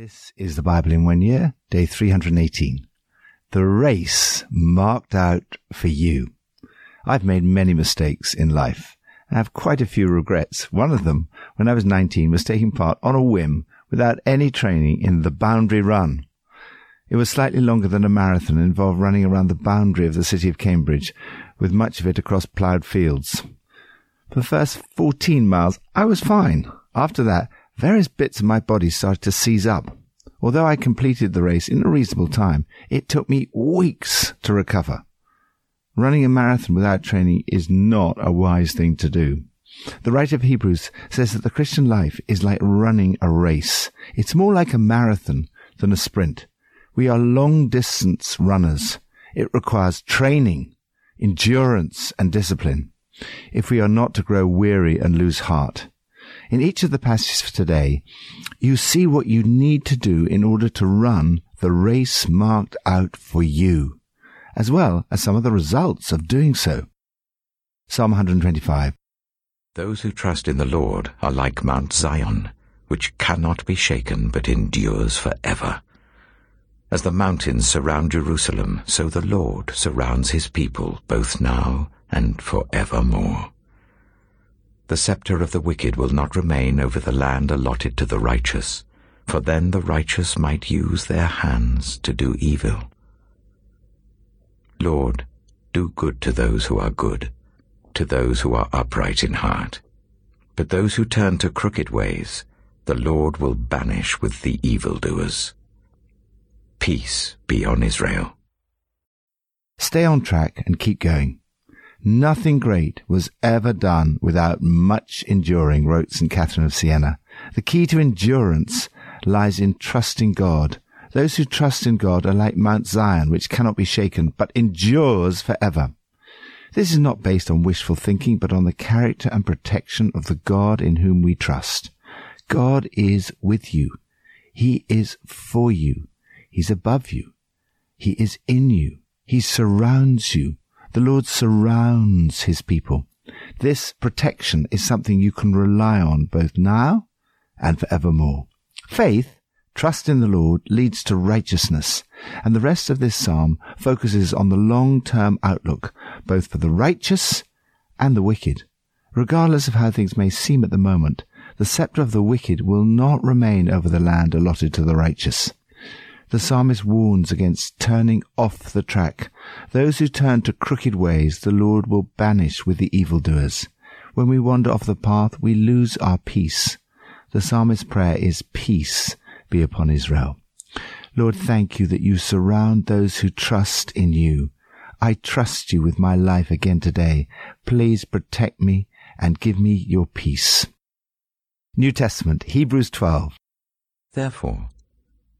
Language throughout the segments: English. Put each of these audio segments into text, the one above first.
This is the Bible in one year, day 318. The race marked out for you. I've made many mistakes in life. I have quite a few regrets. One of them, when I was 19, was taking part on a whim without any training in the boundary run. It was slightly longer than a marathon and involved running around the boundary of the city of Cambridge, with much of it across ploughed fields. For the first 14 miles, I was fine. After that, various bits of my body started to seize up. Although I completed the race in a reasonable time, it took me weeks to recover. Running a marathon without training is not a wise thing to do. The writer of Hebrews says that the Christian life is like running a race. It's more like a marathon than a sprint. We are long distance runners. It requires training, endurance, and discipline if we are not to grow weary and lose heart. In each of the passages for today, you see what you need to do in order to run the race marked out for you, as well as some of the results of doing so. Psalm 125. Those who trust in the Lord are like Mount Zion, which cannot be shaken but endures for ever. As the mountains surround Jerusalem, so the Lord surrounds his people both now and for evermore. The scepter of the wicked will not remain over the land allotted to the righteous, for then the righteous might use their hands to do evil. Lord, do good to those who are good, to those who are upright in heart. But those who turn to crooked ways, the Lord will banish with the evildoers. Peace be on Israel. Stay on track and keep going. Nothing great was ever done without much enduring, wrote St. Catherine of Siena. The key to endurance lies in trusting God. Those who trust in God are like Mount Zion, which cannot be shaken, but endures forever. This is not based on wishful thinking, but on the character and protection of the God in whom we trust. God is with you. He is for you. He's above you. He is in you. He surrounds you. The Lord surrounds his people. This protection is something you can rely on both now and forevermore. Faith, trust in the Lord, leads to righteousness, and the rest of this psalm focuses on the long-term outlook, both for the righteous and the wicked. Regardless of how things may seem at the moment, the scepter of the wicked will not remain over the land allotted to the righteous. The psalmist warns against turning off the track. Those who turn to crooked ways the Lord will banish with the evildoers. When we wander off the path, we lose our peace. The psalmist's prayer is peace be upon Israel. Lord, thank you that you surround those who trust in you. I trust you with my life again today. Please protect me and give me your peace. New Testament, Hebrews 12. Therefore,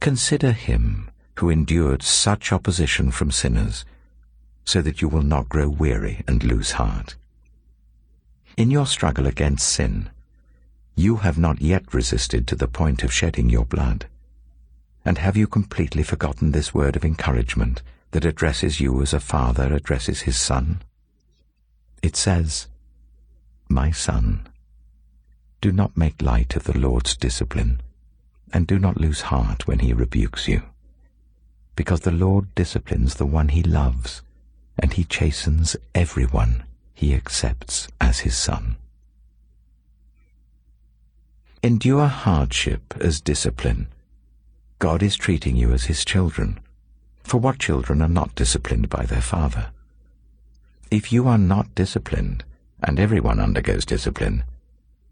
Consider him who endured such opposition from sinners, so that you will not grow weary and lose heart. In your struggle against sin, you have not yet resisted to the point of shedding your blood. And have you completely forgotten this word of encouragement that addresses you as a father addresses his son? It says, My son, do not make light of the Lord's discipline and do not lose heart when he rebukes you, because the Lord disciplines the one he loves, and he chastens everyone he accepts as his son. Endure hardship as discipline. God is treating you as his children. For what children are not disciplined by their father? If you are not disciplined, and everyone undergoes discipline,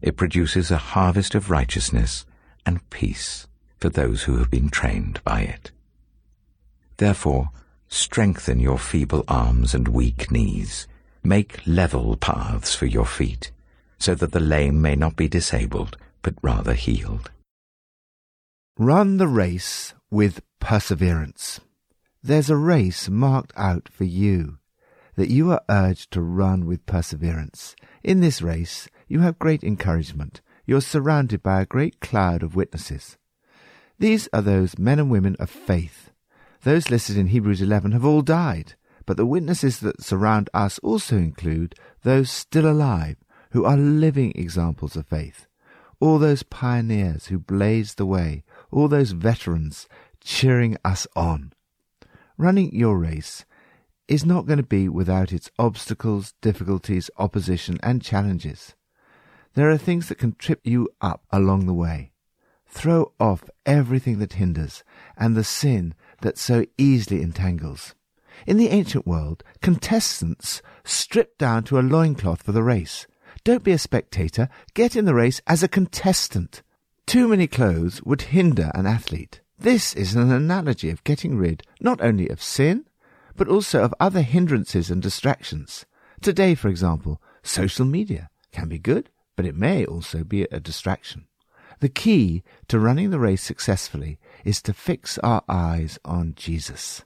it produces a harvest of righteousness and peace for those who have been trained by it. Therefore, strengthen your feeble arms and weak knees. Make level paths for your feet, so that the lame may not be disabled, but rather healed. Run the race with perseverance. There's a race marked out for you that you are urged to run with perseverance. In this race, you have great encouragement. You're surrounded by a great cloud of witnesses. These are those men and women of faith. Those listed in Hebrews 11 have all died, but the witnesses that surround us also include those still alive who are living examples of faith. All those pioneers who blazed the way, all those veterans cheering us on. Running your race is not going to be without its obstacles, difficulties, opposition, and challenges. There are things that can trip you up along the way. Throw off everything that hinders and the sin that so easily entangles. In the ancient world, contestants stripped down to a loincloth for the race. Don't be a spectator, get in the race as a contestant. Too many clothes would hinder an athlete. This is an analogy of getting rid not only of sin, but also of other hindrances and distractions. Today, for example, social media can be good, but it may also be a distraction. The key to running the race successfully is to fix our eyes on Jesus.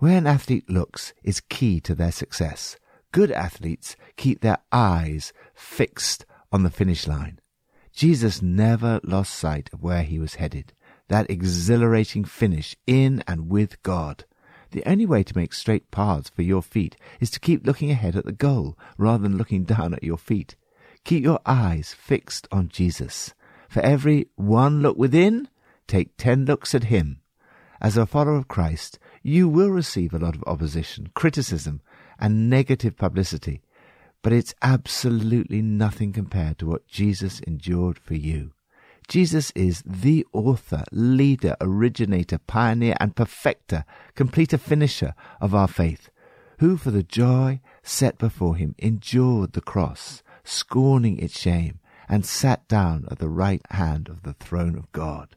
Where an athlete looks is key to their success. Good athletes keep their eyes fixed on the finish line. Jesus never lost sight of where he was headed, that exhilarating finish in and with God. The only way to make straight paths for your feet is to keep looking ahead at the goal rather than looking down at your feet. Keep your eyes fixed on Jesus. For every one look within, take ten looks at him. As a follower of Christ, you will receive a lot of opposition, criticism, and negative publicity, but it's absolutely nothing compared to what Jesus endured for you. Jesus is the author, leader, originator, pioneer, and perfecter, completer, finisher of our faith, who for the joy set before him endured the cross, scorning its shame, and sat down at the right hand of the throne of God.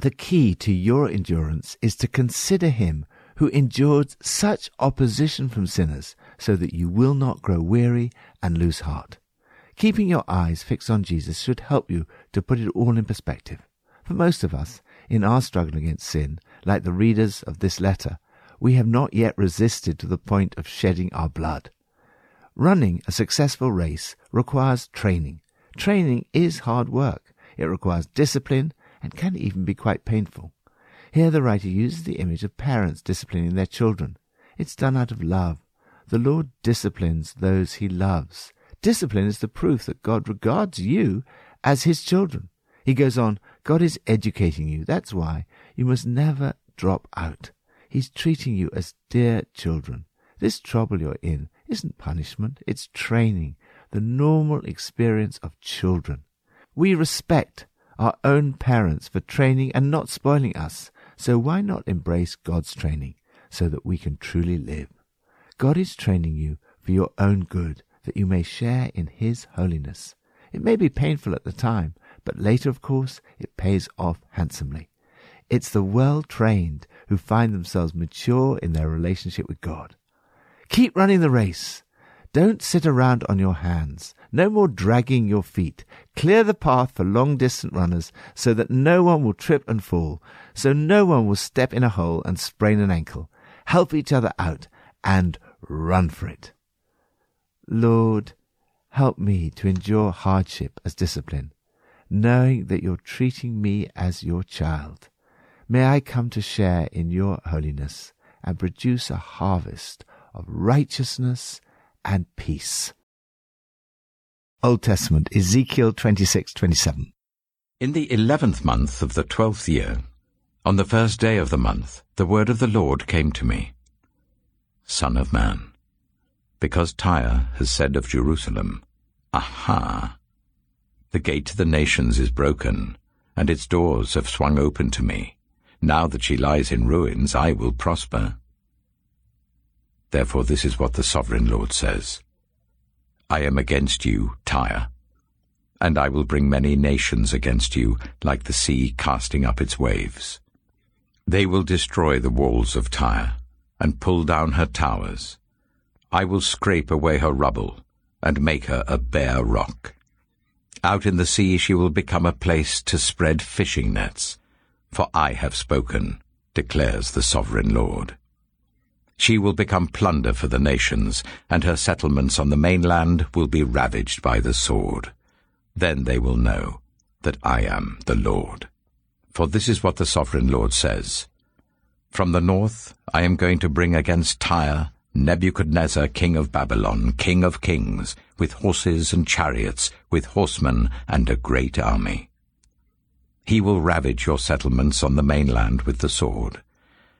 The key to your endurance is to consider him who endured such opposition from sinners so that you will not grow weary and lose heart. Keeping your eyes fixed on Jesus should help you to put it all in perspective. For most of us, in our struggle against sin, like the readers of this letter, we have not yet resisted to the point of shedding our blood. Running a successful race requires training, Training is hard work. It requires discipline and can even be quite painful. Here the writer uses the image of parents disciplining their children. It's done out of love. The Lord disciplines those he loves. Discipline is the proof that God regards you as his children. He goes on, God is educating you. That's why you must never drop out. He's treating you as dear children. This trouble you're in isn't punishment, it's training the normal experience of children. We respect our own parents for training and not spoiling us, so why not embrace God's training so that we can truly live? God is training you for your own good, that you may share in His holiness. It may be painful at the time, but later, of course, it pays off handsomely. It's the well trained who find themselves mature in their relationship with God. Keep running the race. Don't sit around on your hands. No more dragging your feet. Clear the path for long distance runners so that no one will trip and fall, so no one will step in a hole and sprain an ankle. Help each other out and run for it. Lord, help me to endure hardship as discipline, knowing that you're treating me as your child. May I come to share in your holiness and produce a harvest of righteousness and peace. Old Testament, Ezekiel 26:27. In the eleventh month of the twelfth year, on the first day of the month, the word of the Lord came to me. Son of man, because Tyre has said of Jerusalem, Aha! The gate to the nations is broken, and its doors have swung open to me. Now that she lies in ruins, I will prosper. Therefore this is what the Sovereign Lord says. I am against you, Tyre, and I will bring many nations against you, like the sea casting up its waves. They will destroy the walls of Tyre, and pull down her towers. I will scrape away her rubble, and make her a bare rock. Out in the sea she will become a place to spread fishing nets, for I have spoken, declares the Sovereign Lord. She will become plunder for the nations, and her settlements on the mainland will be ravaged by the sword. Then they will know that I am the Lord. For this is what the Sovereign Lord says. From the north I am going to bring against Tyre Nebuchadnezzar king of Babylon, king of kings, with horses and chariots, with horsemen and a great army. He will ravage your settlements on the mainland with the sword.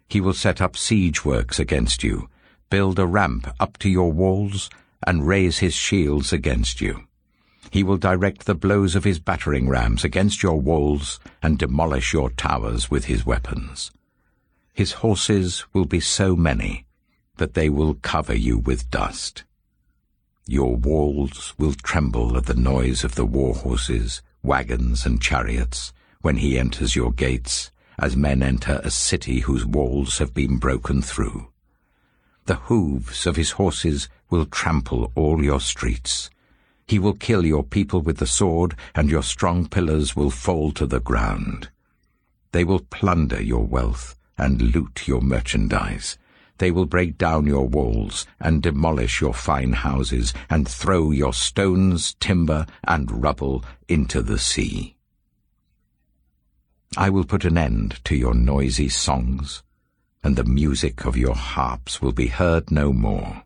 He will set up siege works against you, build a ramp up to your walls, and raise his shields against you. He will direct the blows of his battering rams against your walls, and demolish your towers with his weapons. His horses will be so many that they will cover you with dust. Your walls will tremble at the noise of the war horses, wagons, and chariots when he enters your gates, as men enter a city whose walls have been broken through. The hooves of his horses will trample all your streets. He will kill your people with the sword, and your strong pillars will fall to the ground. They will plunder your wealth and loot your merchandise. They will break down your walls and demolish your fine houses and throw your stones, timber, and rubble into the sea. I will put an end to your noisy songs, and the music of your harps will be heard no more.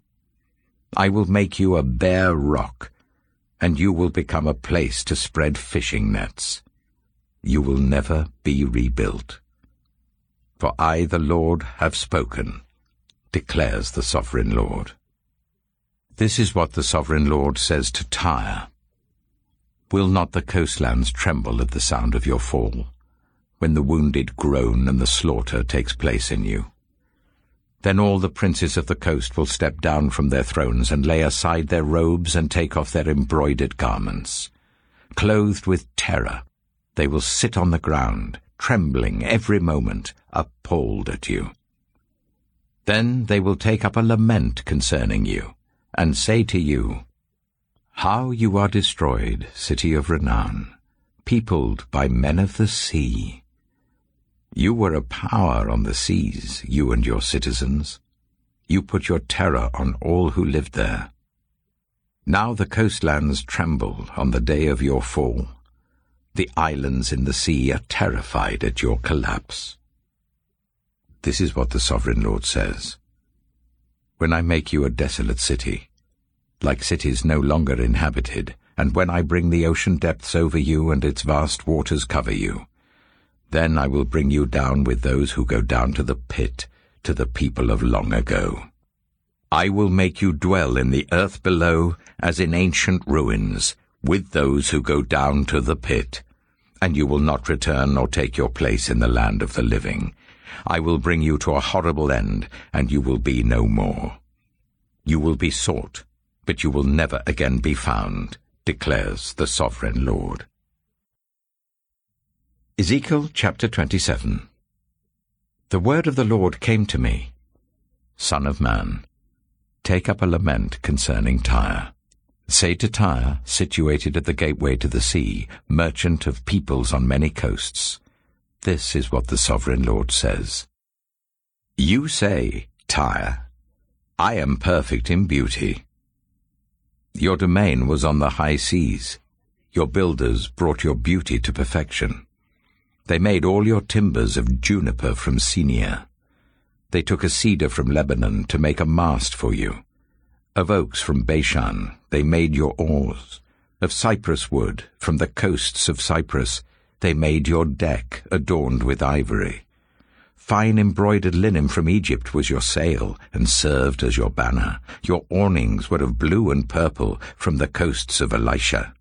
I will make you a bare rock, and you will become a place to spread fishing nets. You will never be rebuilt. For I, the Lord, have spoken, declares the Sovereign Lord. This is what the Sovereign Lord says to Tyre. Will not the coastlands tremble at the sound of your fall? when the wounded groan and the slaughter takes place in you. Then all the princes of the coast will step down from their thrones and lay aside their robes and take off their embroidered garments. Clothed with terror, they will sit on the ground, trembling every moment, appalled at you. Then they will take up a lament concerning you, and say to you, How you are destroyed, city of renown, peopled by men of the sea. You were a power on the seas, you and your citizens. You put your terror on all who lived there. Now the coastlands tremble on the day of your fall. The islands in the sea are terrified at your collapse. This is what the Sovereign Lord says. When I make you a desolate city, like cities no longer inhabited, and when I bring the ocean depths over you and its vast waters cover you, then I will bring you down with those who go down to the pit, to the people of long ago. I will make you dwell in the earth below as in ancient ruins, with those who go down to the pit, and you will not return nor take your place in the land of the living. I will bring you to a horrible end, and you will be no more. You will be sought, but you will never again be found, declares the Sovereign Lord. Ezekiel chapter 27 The word of the Lord came to me, Son of man, take up a lament concerning Tyre. Say to Tyre, situated at the gateway to the sea, merchant of peoples on many coasts, this is what the Sovereign Lord says. You say, Tyre, I am perfect in beauty. Your domain was on the high seas. Your builders brought your beauty to perfection. They made all your timbers of juniper from Senir. They took a cedar from Lebanon to make a mast for you. Of oaks from Bashan they made your oars. Of cypress wood from the coasts of Cyprus they made your deck adorned with ivory. Fine embroidered linen from Egypt was your sail and served as your banner. Your awnings were of blue and purple from the coasts of Elishah.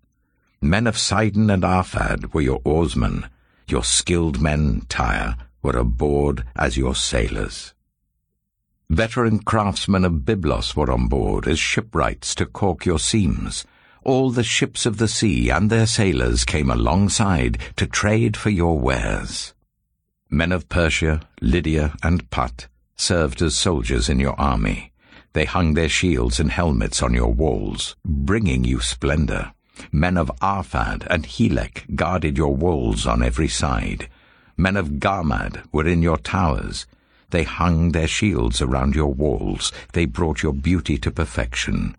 Men of Sidon and Arvad were your oarsmen. Your skilled men, Tyre, were aboard as your sailors. Veteran craftsmen of Byblos were on board as shipwrights to caulk your seams. All the ships of the sea and their sailors came alongside to trade for your wares. Men of Persia, Lydia, and Put served as soldiers in your army. They hung their shields and helmets on your walls, bringing you splendor. Men of Arvad and Helek guarded your walls on every side. Men of Gammad were in your towers. They hung their shields around your walls. They brought your beauty to perfection.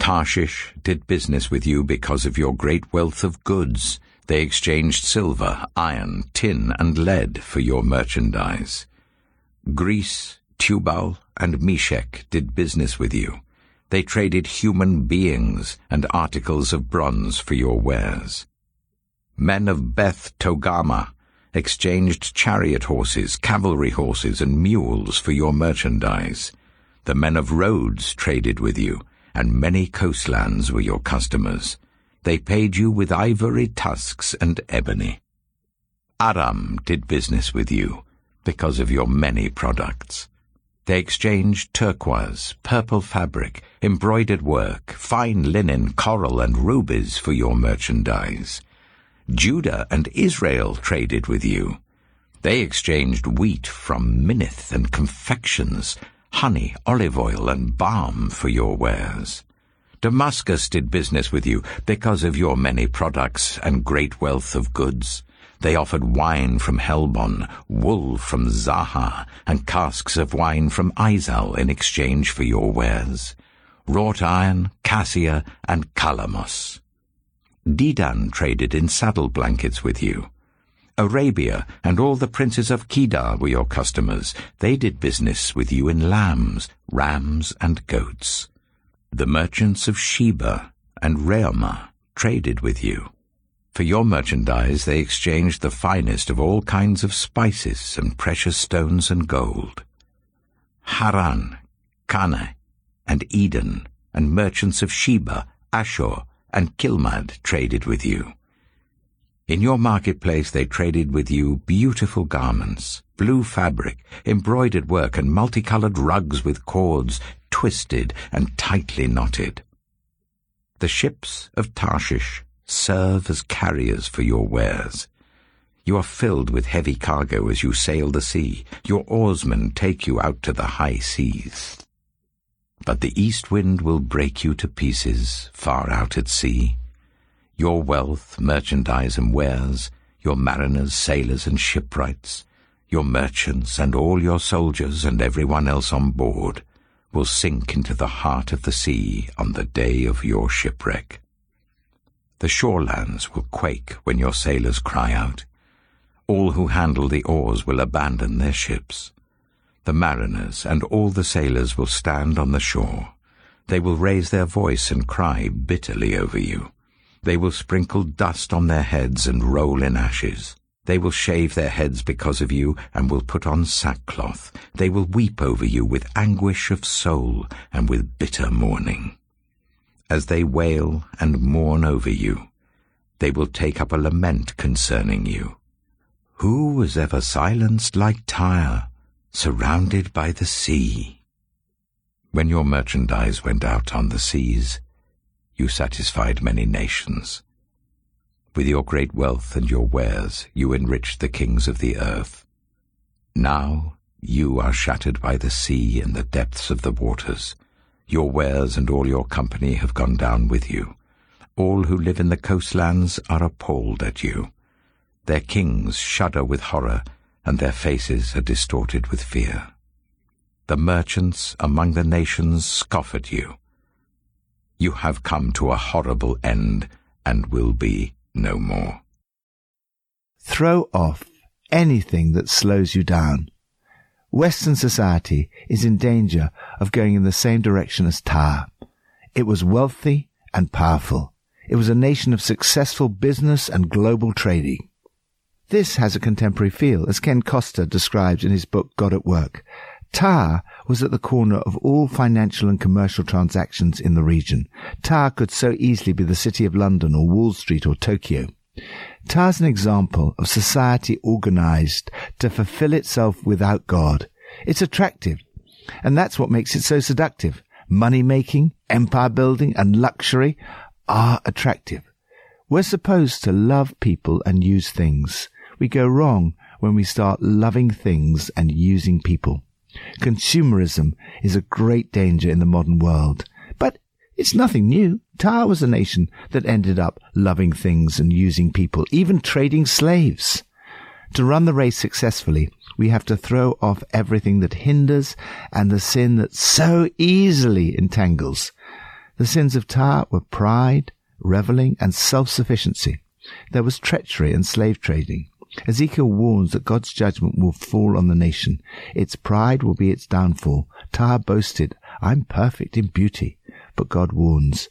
Tarshish did business with you because of your great wealth of goods. They exchanged silver, iron, tin, and lead for your merchandise. Greece, Tubal, and Meshech did business with you. They traded human beings and articles of bronze for your wares. Men of Beth Togarmah exchanged chariot horses, cavalry horses, and mules for your merchandise. The men of Rhodes traded with you, and many coastlands were your customers. They paid you with ivory tusks and ebony. Aram did business with you because of your many products. They exchanged turquoise, purple fabric, embroidered work, fine linen, coral, and rubies for your merchandise. Judah and Israel traded with you. They exchanged wheat from Minnith and confections, honey, olive oil, and balm for your wares. Damascus did business with you because of your many products and great wealth of goods. They offered wine from Helbon, wool from Zahar, and casks of wine from Izal in exchange for your wares. Wrought iron, cassia, and calamus. Dedan traded in saddle blankets with you. Arabia and all the princes of Kedar were your customers. They did business with you in lambs, rams, and goats. The merchants of Sheba and Raamah traded with you. For your merchandise they exchanged the finest of all kinds of spices and precious stones and gold. Haran, Caneh, and Eden, and merchants of Sheba, Ashur, and Kilmad traded with you. In your marketplace they traded with you beautiful garments, blue fabric, embroidered work, and multicolored rugs with cords twisted and tightly knotted. The ships of Tarshish serve as carriers for your wares. You are filled with heavy cargo as you sail the sea. Your oarsmen take you out to the high seas. But the east wind will break you to pieces far out at sea. Your wealth, merchandise, and wares, your mariners, sailors, and shipwrights, your merchants, and all your soldiers, and everyone else on board, will sink into the heart of the sea on the day of your shipwreck. The shorelands will quake when your sailors cry out. All who handle the oars will abandon their ships. The mariners and all the sailors will stand on the shore. They will raise their voice and cry bitterly over you. They will sprinkle dust on their heads and roll in ashes. They will shave their heads because of you and will put on sackcloth. They will weep over you with anguish of soul and with bitter mourning. As they wail and mourn over you, they will take up a lament concerning you. Who was ever silenced like Tyre, surrounded by the sea? When your merchandise went out on the seas, you satisfied many nations. With your great wealth and your wares, you enriched the kings of the earth. Now you are shattered by the sea in the depths of the waters. Your wares and all your company have gone down with you. All who live in the coastlands are appalled at you. Their kings shudder with horror, and their faces are distorted with fear. The merchants among the nations scoff at you. You have come to a horrible end, and will be no more. Throw off anything that slows you down. Western society is in danger of going in the same direction as Tyre. It was wealthy and powerful. It was a nation of successful business and global trading. This has a contemporary feel, as Ken Costa describes in his book God at Work. Tyre was at the corner of all financial and commercial transactions in the region. Tyre could so easily be the city of London or Wall Street or Tokyo. Tyre's an example of society organized to fulfill itself without God. It's attractive, and that's what makes it so seductive. Money making, empire building, and luxury are attractive. We're supposed to love people and use things. We go wrong when we start loving things and using people. Consumerism is a great danger in the modern world. But it's nothing new. Tyre was a nation that ended up loving things and using people, even trading slaves. To run the race successfully, we have to throw off everything that hinders and the sin that so easily entangles. The sins of Tyre were pride, reveling, and self-sufficiency. There was treachery and slave trading. Ezekiel warns that God's judgment will fall on the nation. Its pride will be its downfall. Tyre boasted, I'm perfect in beauty. But God warns,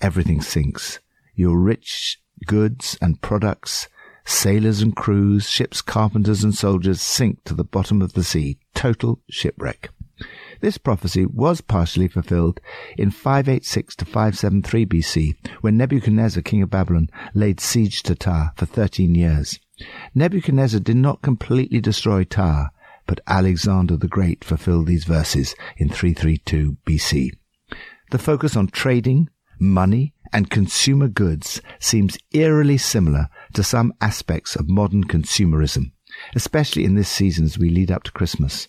everything sinks. Your rich goods and products, sailors and crews, ships, carpenters and soldiers sink to the bottom of the sea. Total shipwreck. This prophecy was partially fulfilled in 586 to 573 BC when Nebuchadnezzar, king of Babylon, laid siege to Tyre for 13 years. Nebuchadnezzar did not completely destroy Tyre, but Alexander the Great fulfilled these verses in 332 BC. The focus on trading, money, and consumer goods seems eerily similar to some aspects of modern consumerism, especially in this season as we lead up to Christmas.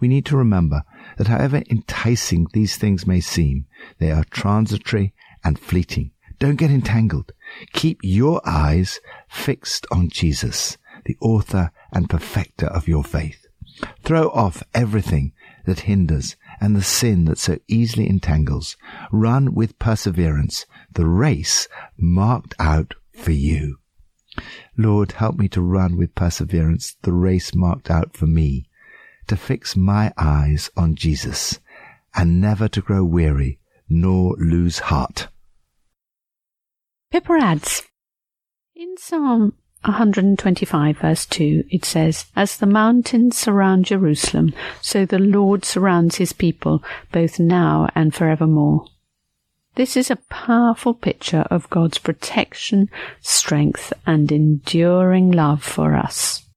We need to remember that however enticing these things may seem, they are transitory and fleeting. Don't get entangled. Keep your eyes fixed on Jesus, the author and perfecter of your faith. Throw off everything that hinders and the sin that so easily entangles. Run with perseverance the race marked out for you. Lord, help me to run with perseverance the race marked out for me to fix my eyes on Jesus and never to grow weary nor lose heart. Pippa adds, in Psalm 125 verse 2 it says, As the mountains surround Jerusalem, so the Lord surrounds his people, both now and forevermore. This is a powerful picture of God's protection, strength, and enduring love for us.